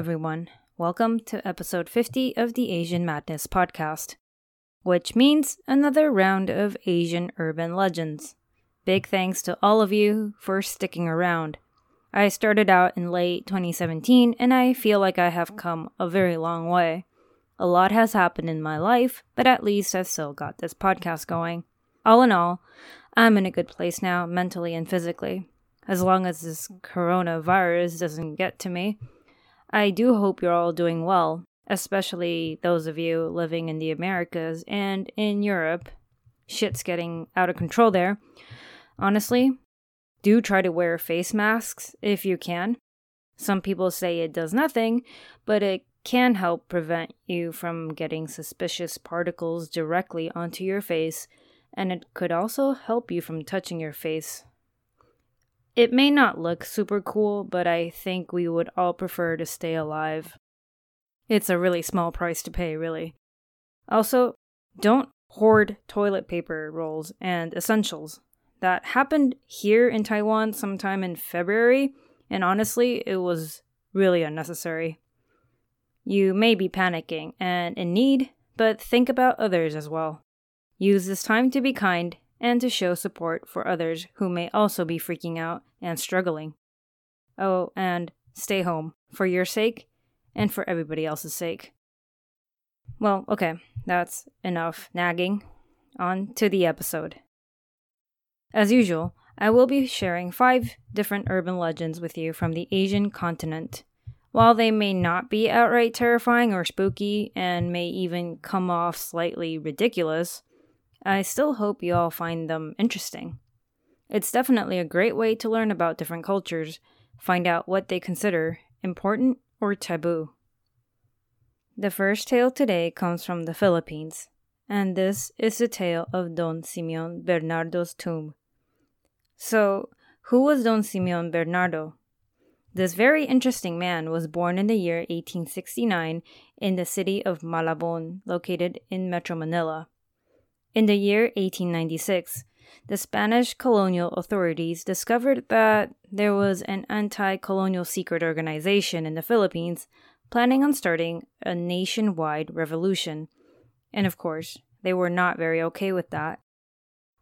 Everyone. Welcome to episode 50 of the Asian Madness podcast, which means another round of Asian urban legends. Big thanks to all of you for sticking around. I started out in late 2017 and I feel like I have come a very long way. A lot has happened in my life, but at least I've still got this podcast going. All in all, I'm in a good place now, mentally and physically. As long as this coronavirus doesn't get to me. I do hope you're all doing well, especially those of you living in the Americas and in Europe. Shit's getting out of control there. Honestly, do try to wear face masks if you can. Some people say it does nothing, but it can help prevent you from getting suspicious particles directly onto your face, and it could also help you from touching your face it may not look super cool, but I think we would all prefer to stay alive. It's a really small price to pay, really. Also, don't hoard toilet paper rolls and essentials. That happened here in Taiwan sometime in February, and honestly, it was really unnecessary. You may be panicking and in need, but think about others as well. Use this time to be kind and to show support for others who may also be freaking out and struggling. Oh, and stay home for your sake and for everybody else's sake. Well, okay, that's enough nagging. On to the episode. As usual, I will be sharing five different urban legends with you from the Asian continent. While they may not be outright terrifying or spooky and may even come off slightly ridiculous, I still hope you all find them interesting. It's definitely a great way to learn about different cultures, find out what they consider important or taboo. The first tale today comes from the Philippines, and this is the tale of Don Simeon Bernardo's tomb. So, who was Don Simeon Bernardo? This very interesting man was born in the year 1869 in the city of Malabon, located in Metro Manila. In the year 1896, the Spanish colonial authorities discovered that there was an anti colonial secret organization in the Philippines planning on starting a nationwide revolution. And of course, they were not very okay with that.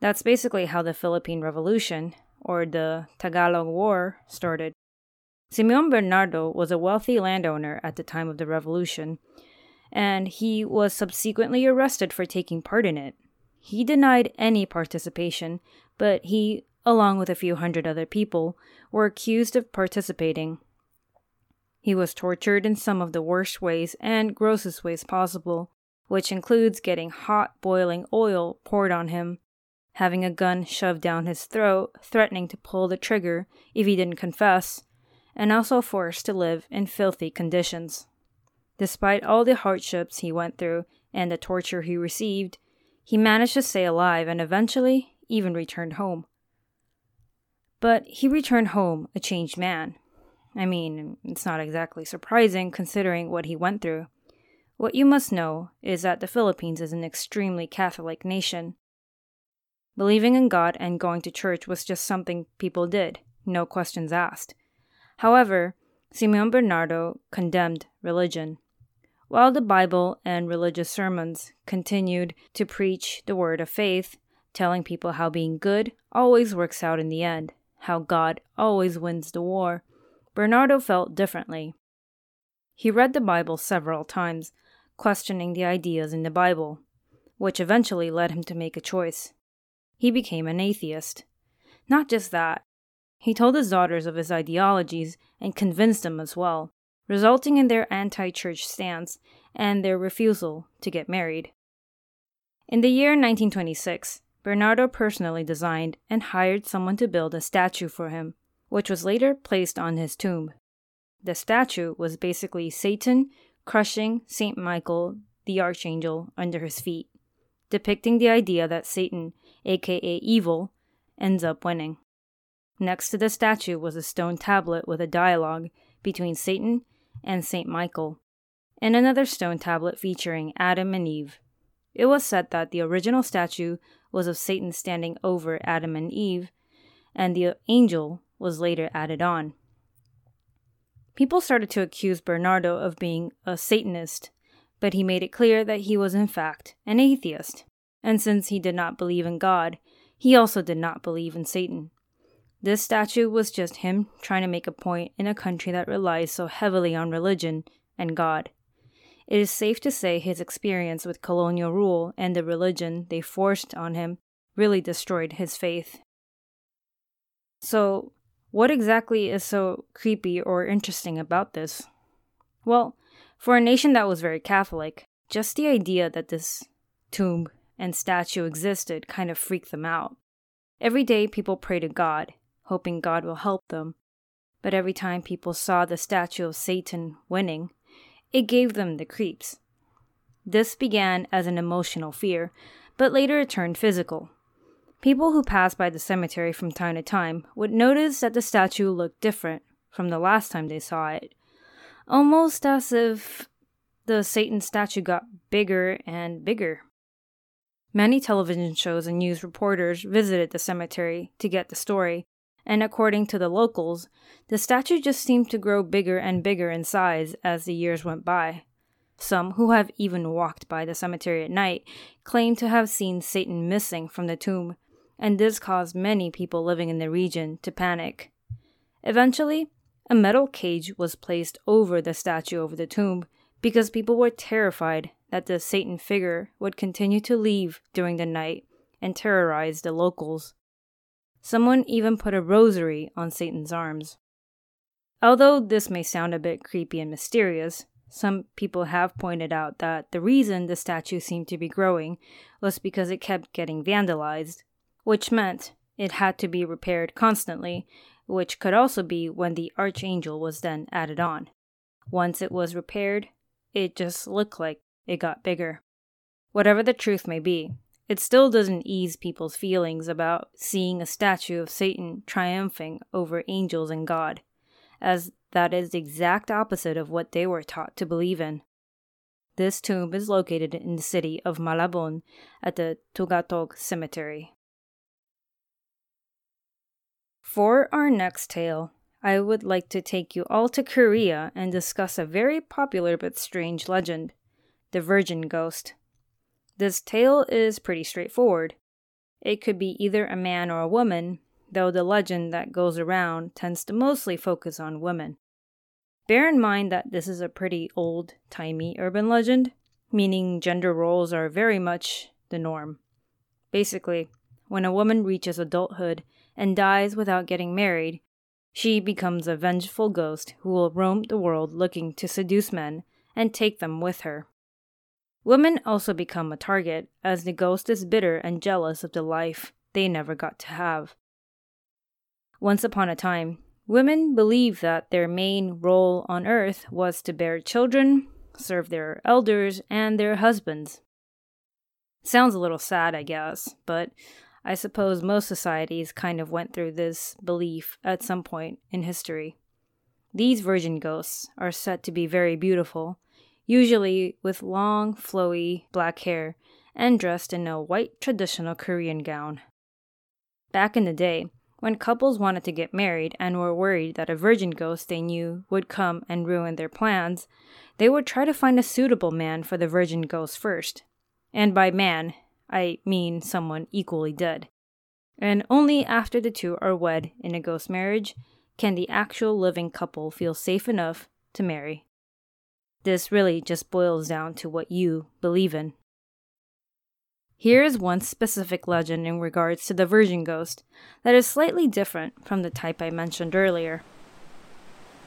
That's basically how the Philippine Revolution, or the Tagalog War, started. Simeon Bernardo was a wealthy landowner at the time of the revolution, and he was subsequently arrested for taking part in it. He denied any participation, but he, along with a few hundred other people, were accused of participating. He was tortured in some of the worst ways and grossest ways possible, which includes getting hot boiling oil poured on him, having a gun shoved down his throat, threatening to pull the trigger if he didn't confess, and also forced to live in filthy conditions. Despite all the hardships he went through and the torture he received, he managed to stay alive and eventually even returned home. But he returned home a changed man. I mean, it's not exactly surprising considering what he went through. What you must know is that the Philippines is an extremely Catholic nation. Believing in God and going to church was just something people did, no questions asked. However, Simeon Bernardo condemned religion while the Bible and religious sermons continued to preach the word of faith, telling people how being good always works out in the end, how God always wins the war, Bernardo felt differently. He read the Bible several times, questioning the ideas in the Bible, which eventually led him to make a choice. He became an atheist. Not just that, he told his daughters of his ideologies and convinced them as well resulting in their anti church stance and their refusal to get married. In the year 1926, Bernardo personally designed and hired someone to build a statue for him, which was later placed on his tomb. The statue was basically Satan crushing St. Michael, the archangel, under his feet, depicting the idea that Satan, aka evil, ends up winning. Next to the statue was a stone tablet with a dialogue between Satan and St. Michael, and another stone tablet featuring Adam and Eve. It was said that the original statue was of Satan standing over Adam and Eve, and the angel was later added on. People started to accuse Bernardo of being a Satanist, but he made it clear that he was in fact an atheist, and since he did not believe in God, he also did not believe in Satan. This statue was just him trying to make a point in a country that relies so heavily on religion and God. It is safe to say his experience with colonial rule and the religion they forced on him really destroyed his faith. So, what exactly is so creepy or interesting about this? Well, for a nation that was very Catholic, just the idea that this tomb and statue existed kind of freaked them out. Every day people pray to God, hoping God will help them, but every time people saw the statue of Satan winning, it gave them the creeps. This began as an emotional fear, but later it turned physical. People who passed by the cemetery from time to time would notice that the statue looked different from the last time they saw it, almost as if the Satan statue got bigger and bigger. Many television shows and news reporters visited the cemetery to get the story, and according to the locals, the statue just seemed to grow bigger and bigger in size as the years went by. Some who have even walked by the cemetery at night claim to have seen Satan missing from the tomb and this caused many people living in the region to panic. Eventually, a metal cage was placed over the statue over the tomb because people were terrified that the Satan figure would continue to leave during the night and terrorize the locals. Someone even put a rosary on Satan's arms. Although this may sound a bit creepy and mysterious, some people have pointed out that the reason the statue seemed to be growing was because it kept getting vandalized which meant it had to be repaired constantly, which could also be when the Archangel was then added on. Once it was repaired, it just looked like it got bigger. Whatever the truth may be, it still doesn't ease people's feelings about seeing a statue of Satan triumphing over angels and God, as that is the exact opposite of what they were taught to believe in. This tomb is located in the city of Malabon at the Tugatog Cemetery. For our next tale, I would like to take you all to Korea and discuss a very popular but strange legend the Virgin Ghost. This tale is pretty straightforward. It could be either a man or a woman, though the legend that goes around tends to mostly focus on women. Bear in mind that this is a pretty old timey urban legend, meaning gender roles are very much the norm. Basically, when a woman reaches adulthood and dies without getting married, she becomes a vengeful ghost who will roam the world looking to seduce men and take them with her. Women also become a target, as the ghost is bitter and jealous of the life they never got to have. Once upon a time, women believed that their main role on earth was to bear children, serve their elders, and their husbands. Sounds a little sad, I guess, but I suppose most societies kind of went through this belief at some point in history. These virgin ghosts are said to be very beautiful, usually with long, flowy black hair and dressed in a white traditional Korean gown. Back in the day, when couples wanted to get married and were worried that a virgin ghost they knew would come and ruin their plans, they would try to find a suitable man for the virgin ghost first. And by man, I mean someone equally dead. And only after the two are wed in a ghost marriage can the actual living couple feel safe enough to marry. This really just boils down to what you believe in. Here is one specific legend in regards to the virgin ghost that is slightly different from the type I mentioned earlier.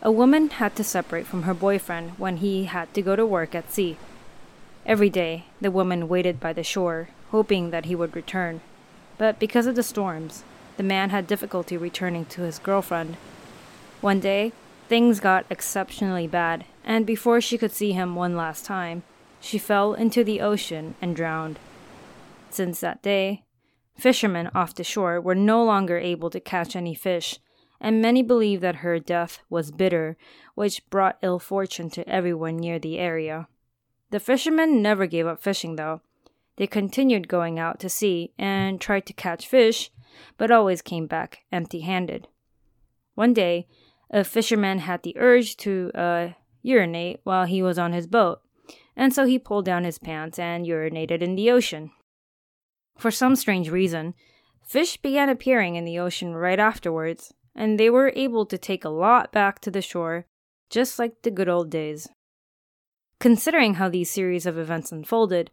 A woman had to separate from her boyfriend when he had to go to work at sea. Every day, the woman waited by the shore, hoping that he would return. But because of the storms, the man had difficulty returning to his girlfriend. One day, things got exceptionally bad, and before she could see him one last time, she fell into the ocean and drowned. Since that day, fishermen off the shore were no longer able to catch any fish, and many believe that her death was bitter, which brought ill fortune to everyone near the area. The fishermen never gave up fishing, though. They continued going out to sea and tried to catch fish, but always came back empty handed. One day, a fisherman had the urge to uh, urinate while he was on his boat, and so he pulled down his pants and urinated in the ocean. For some strange reason, fish began appearing in the ocean right afterwards, and they were able to take a lot back to the shore, just like the good old days. Considering how these series of events unfolded,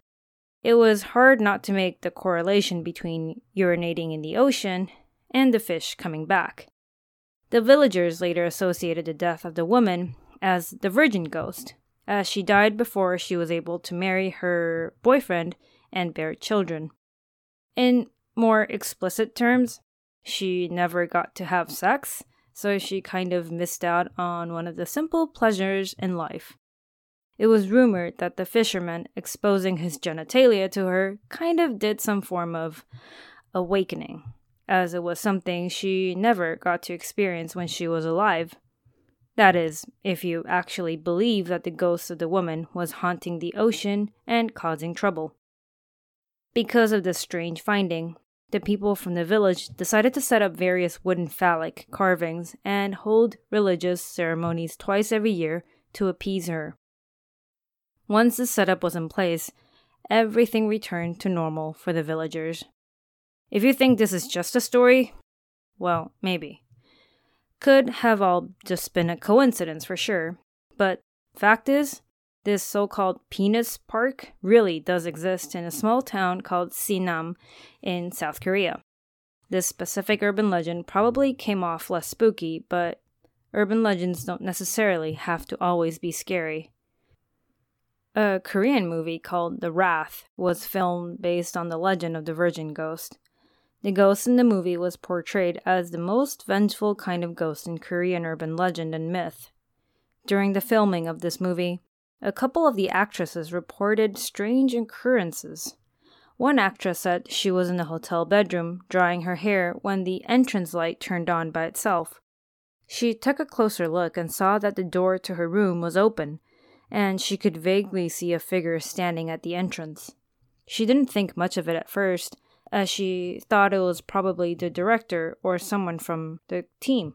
it was hard not to make the correlation between urinating in the ocean and the fish coming back. The villagers later associated the death of the woman as the virgin ghost, as she died before she was able to marry her boyfriend and bear children. In more explicit terms, she never got to have sex, so she kind of missed out on one of the simple pleasures in life. It was rumored that the fisherman exposing his genitalia to her kind of did some form of awakening, as it was something she never got to experience when she was alive. That is, if you actually believe that the ghost of the woman was haunting the ocean and causing trouble. Because of this strange finding, the people from the village decided to set up various wooden phallic carvings and hold religious ceremonies twice every year to appease her. Once the setup was in place, everything returned to normal for the villagers. If you think this is just a story, well, maybe. Could have all just been a coincidence for sure, but fact is, this so called penis park really does exist in a small town called Sinam in South Korea. This specific urban legend probably came off less spooky, but urban legends don't necessarily have to always be scary. A Korean movie called The Wrath was filmed based on the legend of the Virgin Ghost. The ghost in the movie was portrayed as the most vengeful kind of ghost in Korean urban legend and myth. During the filming of this movie, a couple of the actresses reported strange occurrences. One actress said she was in the hotel bedroom drying her hair when the entrance light turned on by itself. She took a closer look and saw that the door to her room was open and she could vaguely see a figure standing at the entrance. She didn't think much of it at first, as she thought it was probably the director or someone from the team.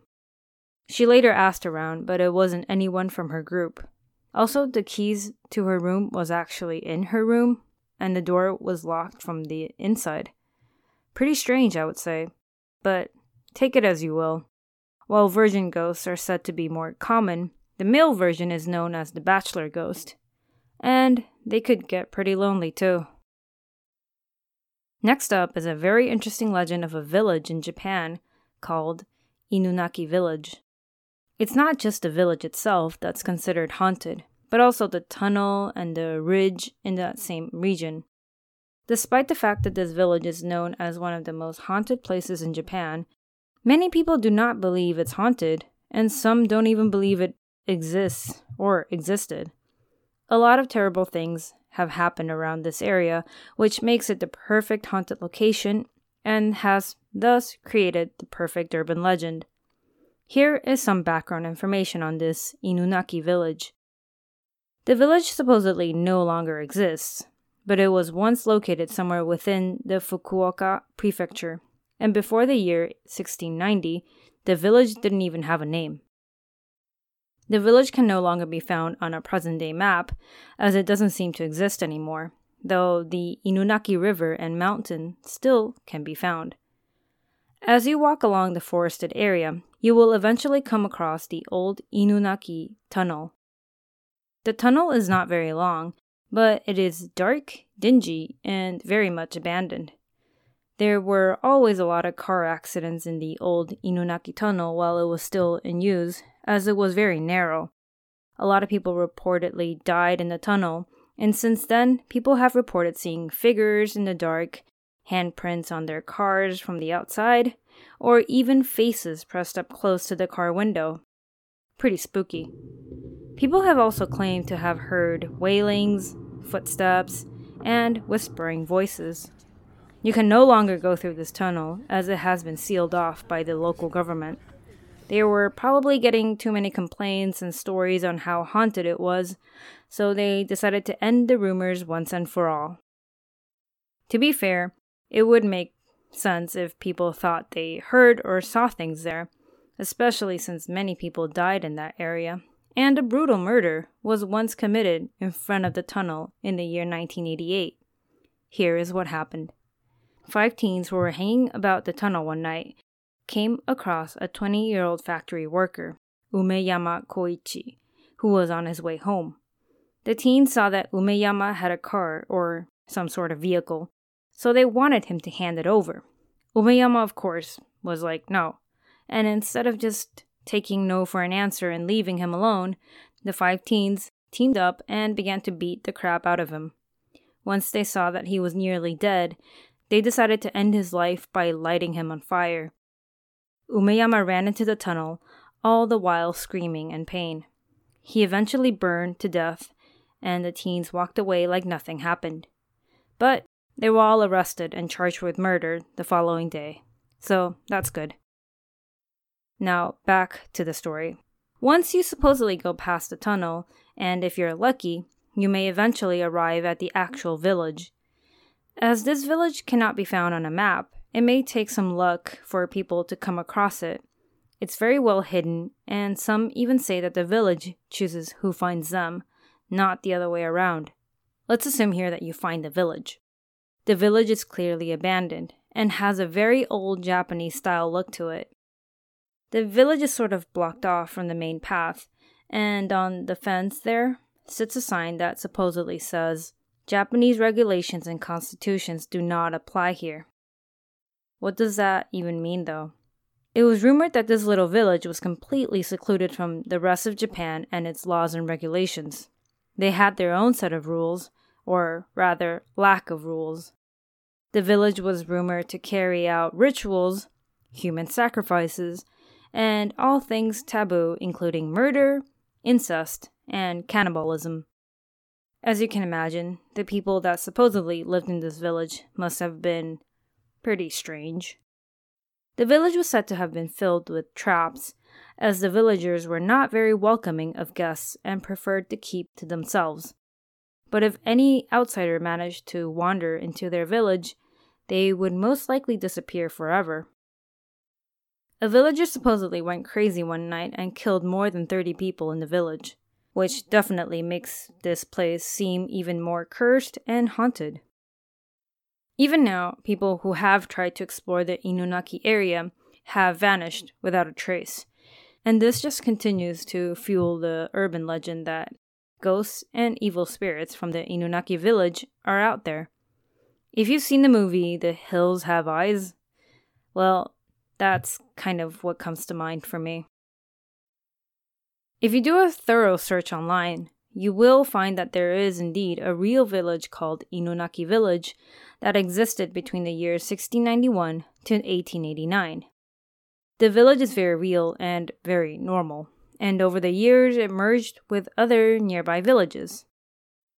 She later asked around, but it wasn't anyone from her group. Also, the keys to her room was actually in her room, and the door was locked from the inside. Pretty strange, I would say, but take it as you will. While virgin ghosts are said to be more common, the male version is known as the bachelor ghost, and they could get pretty lonely too. Next up is a very interesting legend of a village in Japan called Inunaki Village. It's not just the village itself that's considered haunted, but also the tunnel and the ridge in that same region. Despite the fact that this village is known as one of the most haunted places in Japan, many people do not believe it's haunted, and some don't even believe it exists or existed. A lot of terrible things have happened around this area, which makes it the perfect haunted location and has thus created the perfect urban legend. Here is some background information on this Inunaki village. The village supposedly no longer exists, but it was once located somewhere within the Fukuoka prefecture, and before the year 1690, the village didn't even have a name. The village can no longer be found on a present day map, as it doesn't seem to exist anymore, though the Inunaki River and mountain still can be found. As you walk along the forested area, you will eventually come across the old Inunaki Tunnel. The tunnel is not very long, but it is dark, dingy, and very much abandoned. There were always a lot of car accidents in the old Inunaki Tunnel while it was still in use, as it was very narrow. A lot of people reportedly died in the tunnel, and since then, people have reported seeing figures in the dark, handprints on their cars from the outside, or even faces pressed up close to the car window. Pretty spooky. People have also claimed to have heard wailings, footsteps, and whispering voices. You can no longer go through this tunnel as it has been sealed off by the local government. They were probably getting too many complaints and stories on how haunted it was, so they decided to end the rumors once and for all. To be fair, it would make sense if people thought they heard or saw things there, especially since many people died in that area, and a brutal murder was once committed in front of the tunnel in the year 1988. Here is what happened. Five teens were hanging about the tunnel one night came across a 20 year old factory worker, Umeyama Koichi, who was on his way home. The teens saw that Umeyama had a car, or some sort of vehicle, so they wanted him to hand it over. Umeyama, of course, was like, no. And instead of just taking no for an answer and leaving him alone, the five teens teamed up and began to beat the crap out of him. Once they saw that he was nearly dead, they decided to end his life by lighting him on fire. Umeyama ran into the tunnel, all the while screaming in pain. He eventually burned to death, and the teens walked away like nothing happened. But they were all arrested and charged with murder the following day. So that's good. Now, back to the story. Once you supposedly go past the tunnel, and if you're lucky, you may eventually arrive at the actual village. As this village cannot be found on a map, it may take some luck for people to come across it. It's very well hidden, and some even say that the village chooses who finds them, not the other way around. Let's assume here that you find the village. The village is clearly abandoned and has a very old Japanese style look to it. The village is sort of blocked off from the main path, and on the fence there sits a sign that supposedly says, Japanese regulations and constitutions do not apply here. What does that even mean, though? It was rumored that this little village was completely secluded from the rest of Japan and its laws and regulations. They had their own set of rules, or rather, lack of rules. The village was rumored to carry out rituals, human sacrifices, and all things taboo, including murder, incest, and cannibalism. As you can imagine, the people that supposedly lived in this village must have been pretty strange. The village was said to have been filled with traps, as the villagers were not very welcoming of guests and preferred to keep to themselves. But if any outsider managed to wander into their village, they would most likely disappear forever. A villager supposedly went crazy one night and killed more than 30 people in the village which definitely makes this place seem even more cursed and haunted. Even now, people who have tried to explore the Inunaki area have vanished without a trace, and this just continues to fuel the urban legend that ghosts and evil spirits from the Inunaki village are out there. If you've seen the movie The Hills Have Eyes, well, that's kind of what comes to mind for me. If you do a thorough search online, you will find that there is indeed a real village called Inunaki Village that existed between the years 1691 to 1889. The village is very real and very normal, and over the years it merged with other nearby villages.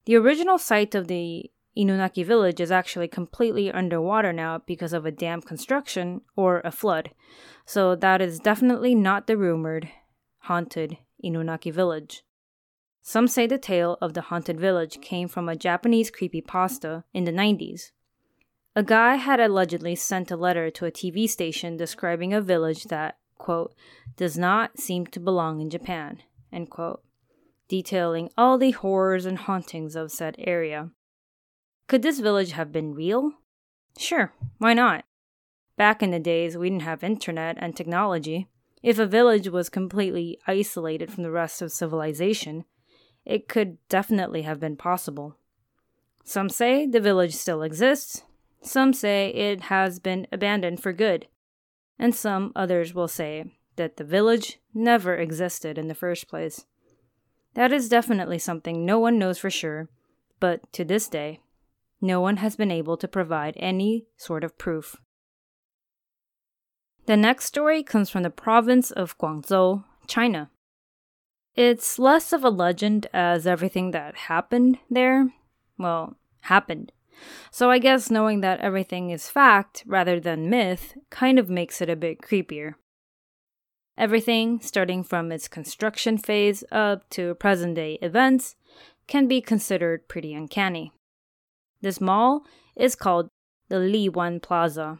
The original site of the Inunaki village is actually completely underwater now because of a dam construction or a flood, so that is definitely not the rumored haunted Inunaki village. Some say the tale of the haunted village came from a Japanese creepypasta in the 90s. A guy had allegedly sent a letter to a TV station describing a village that, quote, does not seem to belong in Japan, end quote, detailing all the horrors and hauntings of said area. Could this village have been real? Sure, why not? Back in the days, we didn't have internet and technology. If a village was completely isolated from the rest of civilization, it could definitely have been possible. Some say the village still exists, Some say it has been abandoned for good, and some others will say that the village never existed in the first place. That is definitely something no one knows for sure, but to this day, no one has been able to provide any sort of proof. The next story comes from the province of Guangzhou, China. It's less of a legend as everything that happened there, well, happened. So I guess knowing that everything is fact rather than myth kind of makes it a bit creepier. Everything, starting from its construction phase up to present day events, can be considered pretty uncanny. This mall is called the Liwan Plaza.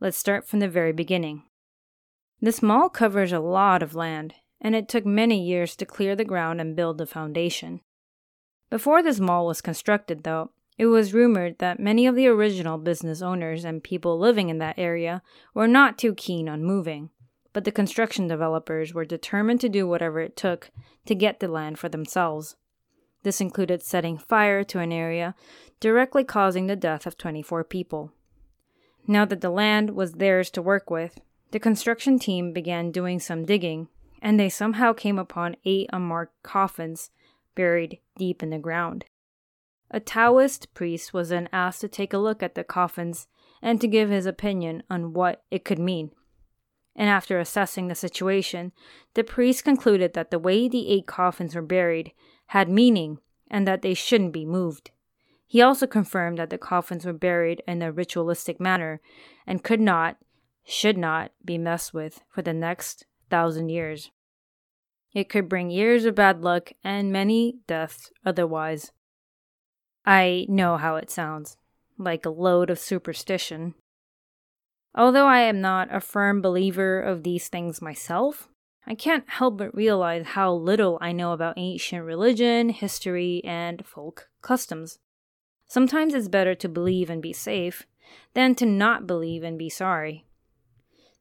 Let's start from the very beginning. This mall covers a lot of land, and it took many years to clear the ground and build the foundation. Before this mall was constructed, though, it was rumored that many of the original business owners and people living in that area were not too keen on moving, but the construction developers were determined to do whatever it took to get the land for themselves. This included setting fire to an area, directly causing the death of 24 people. Now that the land was theirs to work with, the construction team began doing some digging, and they somehow came upon eight unmarked coffins buried deep in the ground. A Taoist priest was then asked to take a look at the coffins and to give his opinion on what it could mean. And after assessing the situation, the priest concluded that the way the eight coffins were buried had meaning and that they shouldn't be moved. He also confirmed that the coffins were buried in a ritualistic manner and could not, should not, be messed with for the next thousand years. It could bring years of bad luck and many deaths otherwise. I know how it sounds like a load of superstition. Although I am not a firm believer of these things myself, I can't help but realize how little I know about ancient religion, history, and folk customs. Sometimes it's better to believe and be safe than to not believe and be sorry.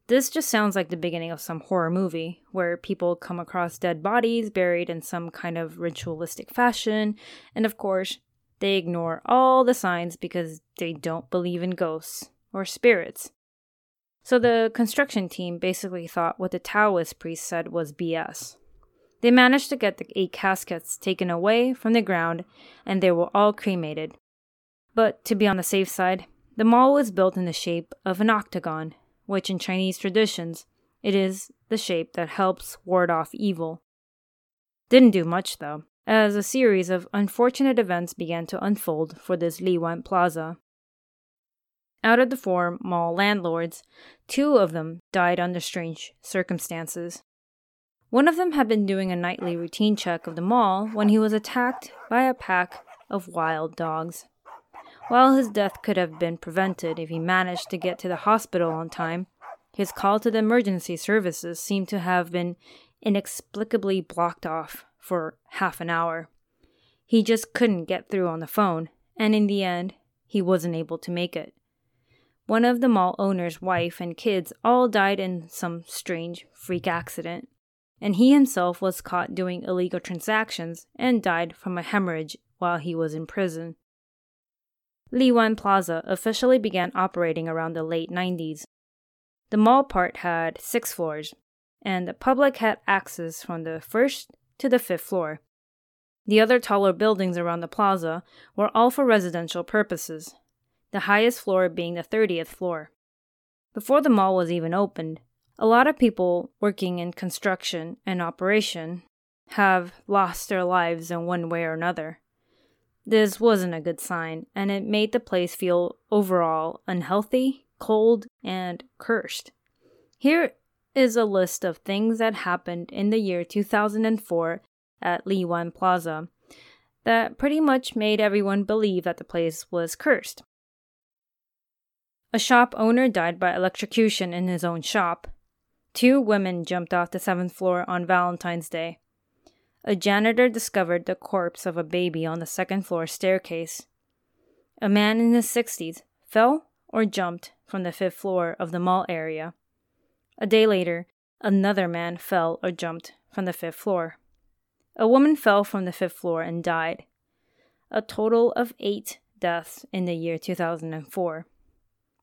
This just sounds like the beginning of some horror movie where people come across dead bodies buried in some kind of ritualistic fashion, and of course, they ignore all the signs because they don't believe in ghosts or spirits. So the construction team basically thought what the Taoist priest said was BS. They managed to get the eight caskets taken away from the ground and they were all cremated, but to be on the safe side, the mall was built in the shape of an octagon, which in Chinese traditions, it is the shape that helps ward off evil. Didn't do much though, as a series of unfortunate events began to unfold for this Liwan Plaza. Out of the four mall landlords, two of them died under strange circumstances. One of them had been doing a nightly routine check of the mall when he was attacked by a pack of wild dogs. While his death could have been prevented if he managed to get to the hospital on time, his call to the emergency services seemed to have been inexplicably blocked off for half an hour. He just couldn't get through on the phone, and in the end, he wasn't able to make it. One of the mall owner's wife and kids all died in some strange freak accident, and he himself was caught doing illegal transactions and died from a hemorrhage while he was in prison. Liwan Plaza officially began operating around the late 90s. The mall part had six floors, and the public had access from the first to the fifth floor. The other taller buildings around the plaza were all for residential purposes, the highest floor being the 30th floor. Before the mall was even opened, a lot of people working in construction and operation have lost their lives in one way or another. This wasn't a good sign, and it made the place feel overall unhealthy, cold, and cursed. Here is a list of things that happened in the year 2004 at Liwan Plaza that pretty much made everyone believe that the place was cursed. A shop owner died by electrocution in his own shop. Two women jumped off the seventh floor on Valentine's Day a janitor discovered the corpse of a baby on the second floor staircase. A man in his 60s fell or jumped from the fifth floor of the mall area. A day later, another man fell or jumped from the fifth floor. A woman fell from the fifth floor and died. A total of eight deaths in the year 2004.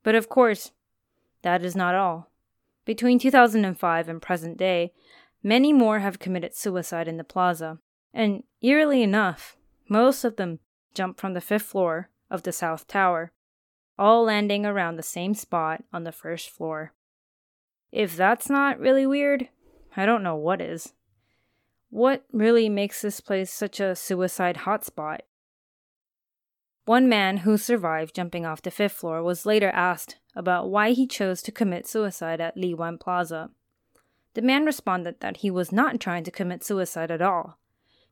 But of course, that is not all. Between 2005 and present day, many more have committed suicide in the plaza, and eerily enough, most of them jumped from the fifth floor of the South Tower, all landing around the same spot on the first floor. If that's not really weird, I don't know what is. What really makes this place such a suicide hotspot? One man who survived jumping off the fifth floor was later asked about why he chose to commit suicide at Liwan Plaza. The man responded that he was not trying to commit suicide at all.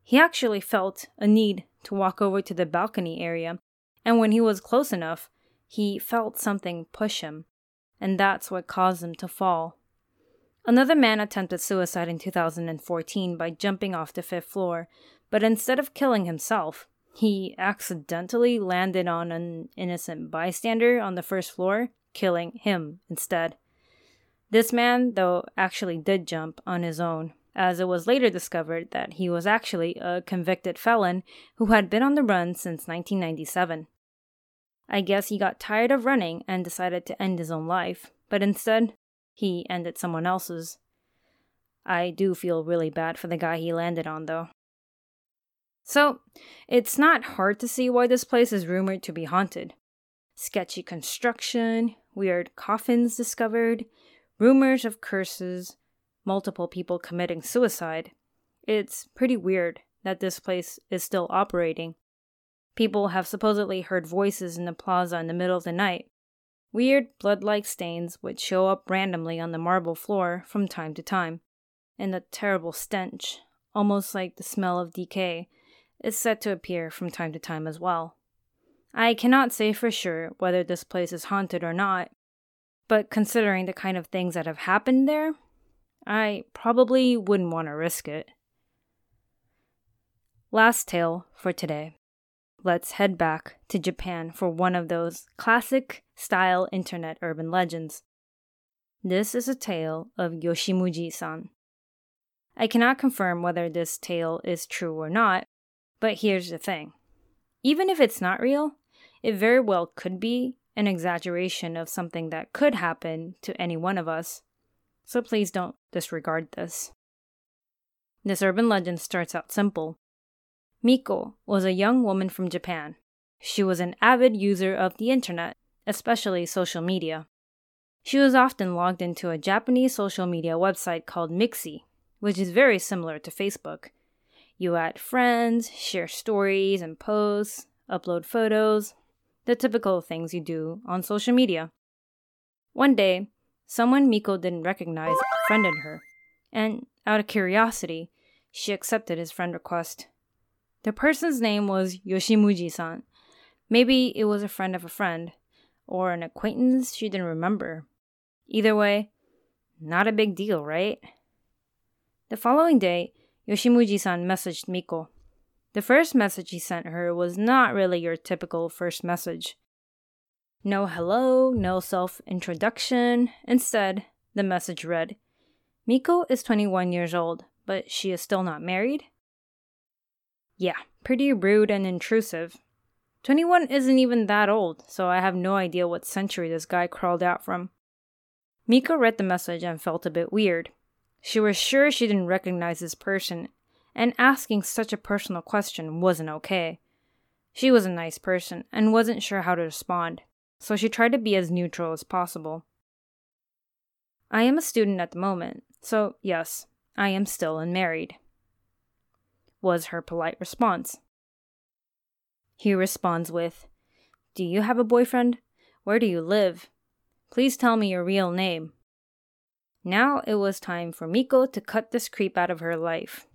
He actually felt a need to walk over to the balcony area, and when he was close enough, he felt something push him, and that's what caused him to fall. Another man attempted suicide in 2014 by jumping off the fifth floor, but instead of killing himself, he accidentally landed on an innocent bystander on the first floor, killing him instead. This man, though, actually did jump on his own, as it was later discovered that he was actually a convicted felon who had been on the run since 1997. I guess he got tired of running and decided to end his own life, but instead, he ended someone else's. I do feel really bad for the guy he landed on, though. So, it's not hard to see why this place is rumored to be haunted. Sketchy construction, weird coffins discovered, rumors of curses, multiple people committing suicide. It's pretty weird that this place is still operating. People have supposedly heard voices in the plaza in the middle of the night. Weird blood like stains would show up randomly on the marble floor from time to time. And a terrible stench, almost like the smell of decay, is said to appear from time to time as well. I cannot say for sure whether this place is haunted or not, but considering the kind of things that have happened there, I probably wouldn't want to risk it. Last tale for today. Let's head back to Japan for one of those classic style internet urban legends. This is a tale of Yoshimuji san. I cannot confirm whether this tale is true or not, but here's the thing even if it's not real, it very well could be an exaggeration of something that could happen to any one of us. So please don't disregard this. This urban legend starts out simple. Miko was a young woman from Japan. She was an avid user of the internet, especially social media. She was often logged into a Japanese social media website called Mixi, which is very similar to Facebook, you add friends, share stories and posts, upload photos, the typical things you do on social media. One day, someone Miko didn't recognize friended her, and out of curiosity, she accepted his friend request. The person's name was Yoshimuji san. Maybe it was a friend of a friend, or an acquaintance she didn't remember. Either way, not a big deal, right? The following day, Yoshimuji san messaged Miko. The first message he sent her was not really your typical first message. No hello, no self introduction. Instead, the message read Miko is 21 years old, but she is still not married? Yeah, pretty rude and intrusive. 21 isn't even that old, so I have no idea what century this guy crawled out from. Miko read the message and felt a bit weird. She was sure she didn't recognize this person, and asking such a personal question wasn't okay. She was a nice person and wasn't sure how to respond, so she tried to be as neutral as possible. I am a student at the moment, so yes, I am still unmarried, was her polite response. He responds with, Do you have a boyfriend? Where do you live? Please tell me your real name. Now it was time for Miko to cut this creep out of her life.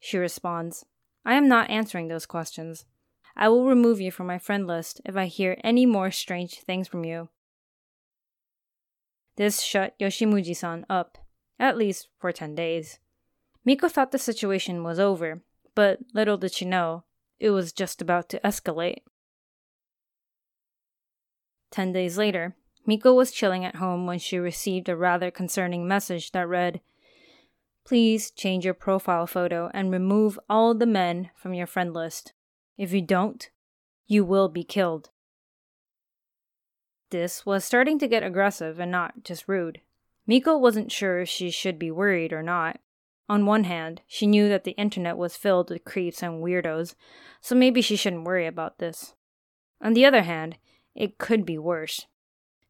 She responds, I am not answering those questions. I will remove you from my friend list if I hear any more strange things from you. This shut Yoshimuji san up, at least for 10 days. Miko thought the situation was over, but little did she know, it was just about to escalate. Ten days later, Miko was chilling at home when she received a rather concerning message that read, Please change your profile photo and remove all the men from your friend list. If you don't, You will be killed. This was starting to get aggressive and not just rude. Miko wasn't sure if she should be worried or not. On one hand, she knew that the internet was filled with creeps and weirdos, so maybe she shouldn't worry about this. On the other hand, it could be worse.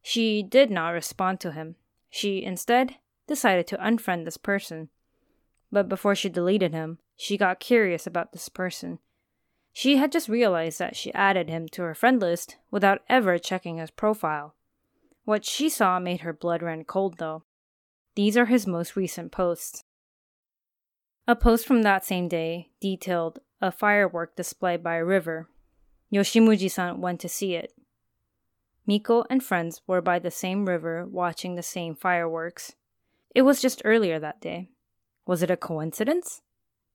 She did not respond to him. She instead decided to unfriend this person. But before she deleted him, she got curious about this person. She had just realized that she added him to her friend list without ever checking his profile. What she saw made her blood run cold, though. These are his most recent posts. A post from that same day detailed a firework display by a river. Yoshimuji san went to see it. Miko and friends were by the same river watching the same fireworks. It was just earlier that day. Was it a coincidence?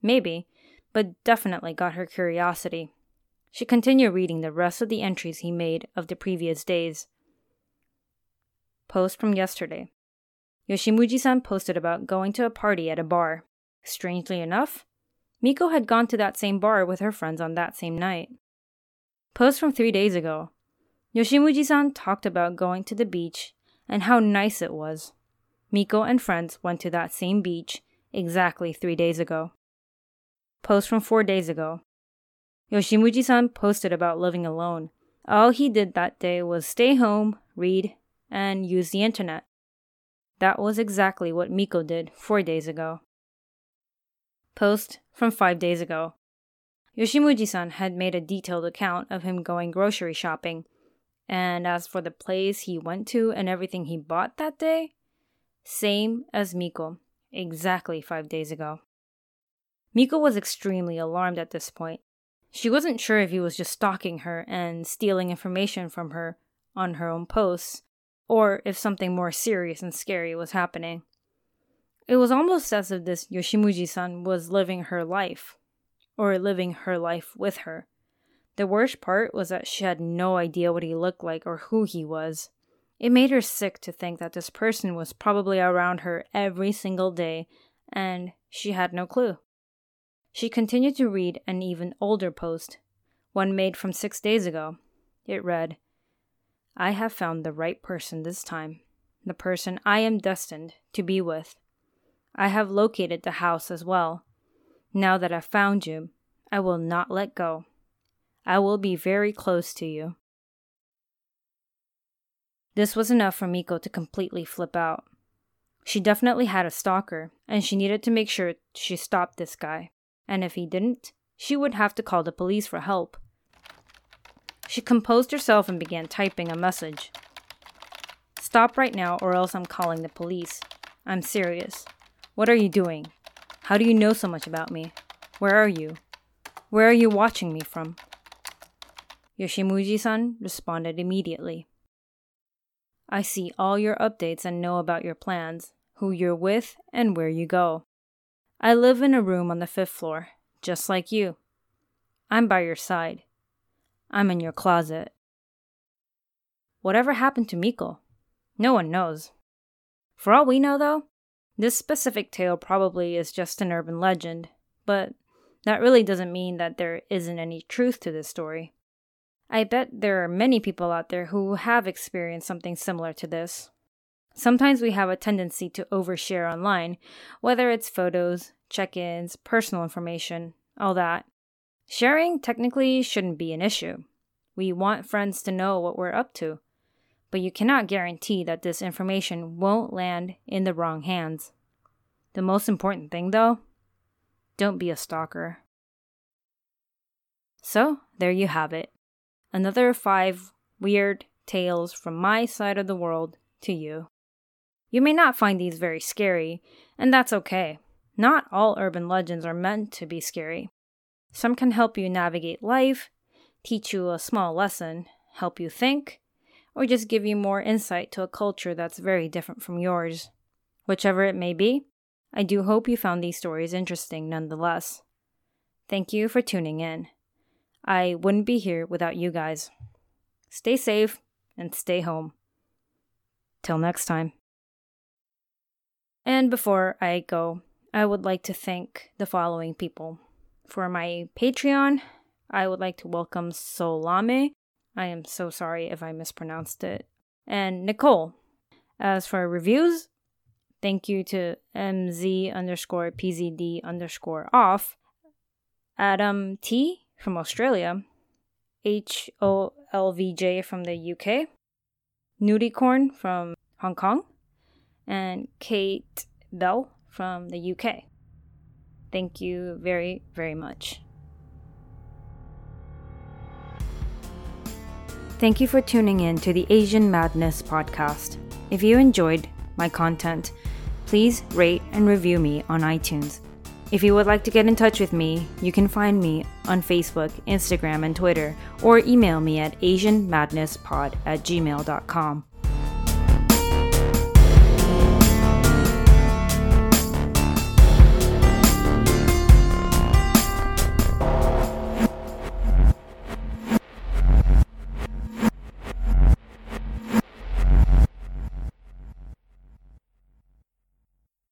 Maybe, but definitely got her curiosity. She continued reading the rest of the entries he made of the previous days. Post from yesterday. Yoshimuji san posted about going to a party at a bar. Strangely enough, Miko had gone to that same bar with her friends on that same night. Post from three days ago. Yoshimuji san talked about going to the beach and how nice it was. Miko and friends went to that same beach exactly three days ago. Post from four days ago. Yoshimuji san posted about living alone. All he did that day was stay home, read, and use the internet. That was exactly what Miko did four days ago. Post from five days ago. Yoshimuji san had made a detailed account of him going grocery shopping and as for the place he went to and everything he bought that day, same as Miko, exactly five days ago. Miko was extremely alarmed at this point. She wasn't sure if he was just stalking her and stealing information from her on her own posts, or if something more serious and scary was happening. It was almost as if this Yoshimuji san was living her life, or living her life with her. The worst part was that she had no idea what he looked like or who he was. It made her sick to think that this person was probably around her every single day, and she had no clue. She continued to read an even older post, one made from six days ago. It read, I have found the right person this time, the person I am destined to be with. I have located the house as well. Now that I've found you, I will not let go. I will be very close to you. This was enough for Miko to completely flip out. She definitely had a stalker, and she needed to make sure she stopped this guy. And if he didn't, she would have to call the police for help. She composed herself and began typing a message. Stop right now, or else I'm calling the police. I'm serious. What are you doing? How do you know so much about me? Where are you? Where are you watching me from? Yoshimuji san responded immediately. I see all your updates and know about your plans, who you're with, and where you go. I live in a room on the fifth floor, just like you. I'm by your side. I'm in your closet. Whatever happened to Miko? No one knows. For all we know, though, this specific tale probably is just an urban legend, but that really doesn't mean that there isn't any truth to this story. I bet there are many people out there who have experienced something similar to this. Sometimes we have a tendency to overshare online, whether it's photos, check ins, personal information, all that. Sharing technically shouldn't be an issue. We want friends to know what we're up to, but you cannot guarantee that this information won't land in the wrong hands. The most important thing, though, don't be a stalker. So, there you have it another five weird tales from my side of the world to you. You may not find these very scary, and that's okay. Not all urban legends are meant to be scary. Some can help you navigate life, teach you a small lesson, help you think, or just give you more insight to a culture that's very different from yours. Whichever it may be, I do hope you found these stories interesting nonetheless. Thank you for tuning in. I wouldn't be here without you guys. Stay safe and stay home. Till next time. And before I go, I would like to thank the following people. For my Patreon, I would like to welcome Solame. I am so sorry if I mispronounced it. And Nicole. As for reviews, thank you to MZ underscore PZD underscore off, Adham T from Australia, HOLVJ from the UK, Nuricorn from Hong Kong, and Kate Bell from the UK. Thank you very, very much. Thank you for tuning in to the Asian Madness podcast. If you enjoyed my content, please rate and review me on iTunes. If you would like to get in touch with me, you can find me on Facebook, Instagram, and Twitter, or email me at asianmadnesspod at gmail.com.